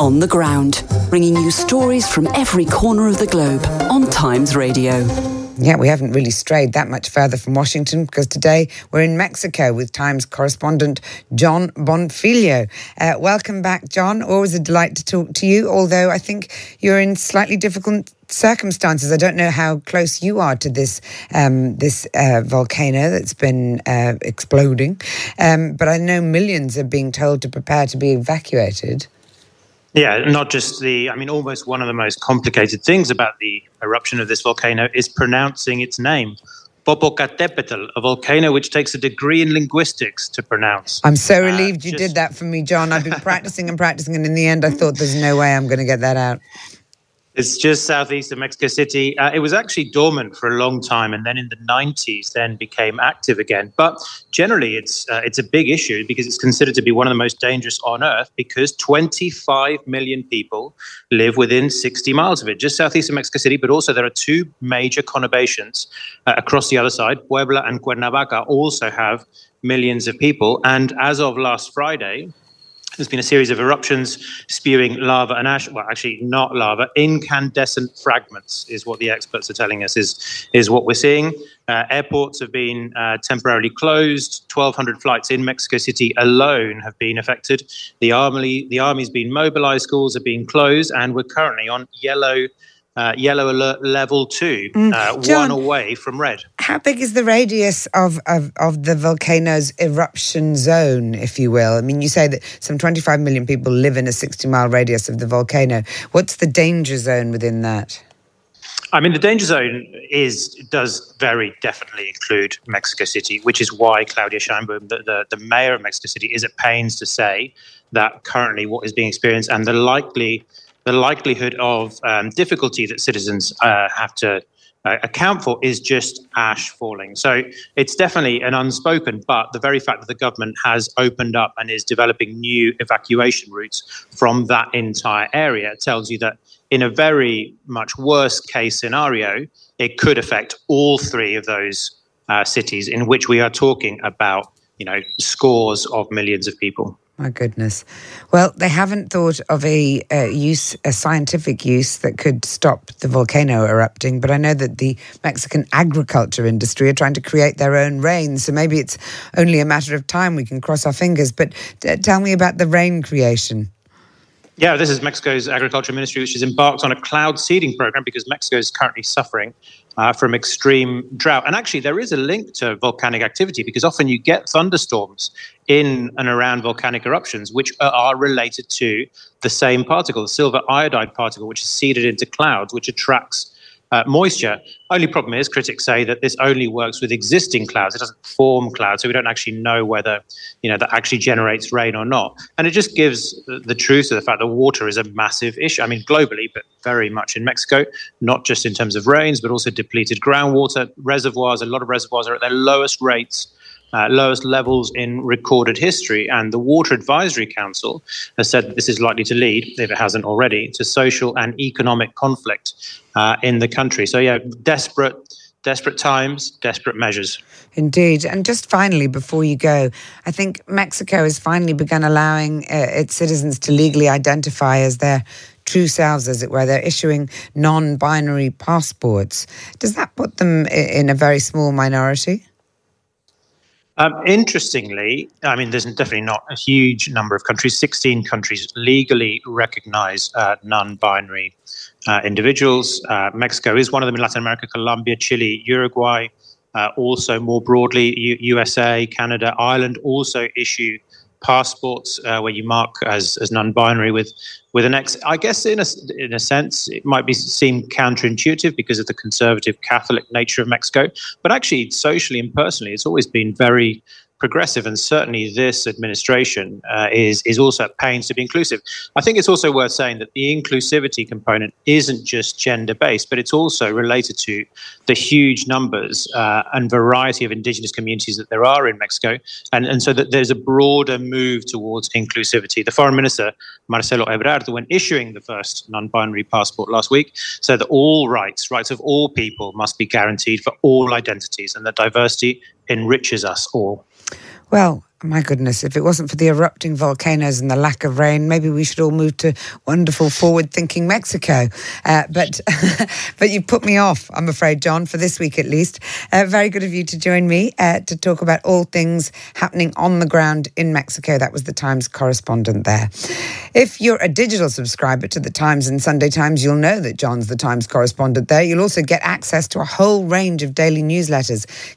on the ground, bringing you stories from every corner of the globe on Times Radio. Yeah, we haven't really strayed that much further from Washington because today we're in Mexico with Times correspondent Jon Bonfiglio. Uh, welcome back, Jon. Always a delight to talk to you, although I think you're in slightly difficult circumstances. I don't know how close you are to this um, this uh, volcano that's been uh, exploding, um, but I know millions are being told to prepare to be evacuated. Yeah, not just the, I mean, almost one of the most complicated things about the eruption of this volcano is pronouncing its name. Popocatépetl, a volcano which takes a degree in linguistics to pronounce. I'm so uh, relieved uh, you just... did that for me, Jon. I've been practicing and practicing, and in the end, I thought there's no way I'm going to get that out. It's just southeast of Mexico City. Uh, it was actually dormant for a long time, and then in the 90s, then became active again. But generally, it's uh, it's a big issue because it's considered to be one of the most dangerous on Earth because 25 million people live within 60 miles of it, just southeast of Mexico City. But also, there are two major conurbations uh, across the other side. Puebla and Cuernavaca also have millions of people. And as of last Friday, there's been a series of eruptions spewing lava and ash. Well, actually, not lava. Incandescent fragments is what the experts are telling us is is what we're seeing. Uh, airports have been uh, temporarily closed. 1,200 flights in Mexico City alone have been affected. The army, the army's been mobilized. Schools have been closed, and we're currently on yellow uh, yellow alert level two, mm. uh, Jon, one away from red. How big is the radius of, of, of the volcano's eruption zone, if you will? I mean, you say that some 25 million people live in a 60 mile radius of the volcano. What's the danger zone within that? I mean, the danger zone is does very definitely include Mexico City, which is why Claudia Sheinbaum, the, the, the mayor of Mexico City, is at pains to say that currently what is being experienced and the likely the likelihood of um, difficulty that citizens uh, have to uh, account for is just ash falling. So it's definitely an unspoken, but the very fact that the government has opened up and is developing new evacuation routes from that entire area tells you that in a very much worst case scenario, it could affect all three of those uh, cities in which we are talking about, you know, scores of millions of people. My goodness. Well, they haven't thought of a, a, use, a scientific use that could stop the volcano erupting, but I know that the Mexican agriculture industry are trying to create their own rain. So maybe it's only a matter of time. We can cross our fingers. But t- tell me about the rain creation. Yeah, this is Mexico's agriculture ministry, which has embarked on a cloud seeding program because Mexico is currently suffering uh, from extreme drought. And actually, there is a link to volcanic activity because often you get thunderstorms in and around volcanic eruptions, which are related to the same particle, the silver iodide particle, which is seeded into clouds, which attracts uh, moisture. Only problem is, critics say that this only works with existing clouds. It doesn't form clouds, so we don't actually know whether you know that actually generates rain or not. And it just gives the truth of the fact that water is a massive issue. I mean, globally, but very much in Mexico, not just in terms of rains, but also depleted groundwater reservoirs. A lot of reservoirs are at their lowest rates uh, lowest levels in recorded history. And the Water Advisory Council has said that this is likely to lead, if it hasn't already, to social and economic conflict uh, in the country. So, yeah, desperate. Desperate times, desperate measures. Indeed. And just finally, before you go, I think Mexico has finally begun allowing uh, its citizens to legally identify as their true selves, as it were. They're issuing non binary passports. Does that put them in a very small minority? Um, interestingly, I mean, there's definitely not a huge number of countries. 16 countries legally recognize uh, non binary uh, individuals. Uh, Mexico is one of them in Latin America, Colombia, Chile, Uruguay. Uh, also, more broadly, U- USA, Canada, Ireland also issue passports uh, where you mark as, as non-binary with with an X. I guess in a in a sense it might be seem counterintuitive because of the conservative Catholic nature of Mexico, but actually socially and personally, it's always been very progressive, and certainly this administration uh, is is also at pains to be inclusive. I think it's also worth saying that the inclusivity component isn't just gender based, but it's also related to the huge numbers uh, and variety of indigenous communities that there are in Mexico, and and so that there's a broader move towards inclusivity. The foreign minister Marcelo Ebrard, when issuing the first non-binary passport last week, said that all rights, rights of all people, must be guaranteed for all identities, and that diversity enriches us all. Well, my goodness, if it wasn't for the erupting volcanoes and the lack of rain, maybe we should all move to wonderful, forward-thinking Mexico. Uh, but but you put me off, I'm afraid, Jon, for this week at least. Uh, very good of you to join me uh, to talk about all things happening on the ground in Mexico. That was the Times correspondent there. If you're a digital subscriber to the Times and Sunday Times, you'll know that Jon's the Times correspondent there. You'll also get access to a whole range of daily newsletters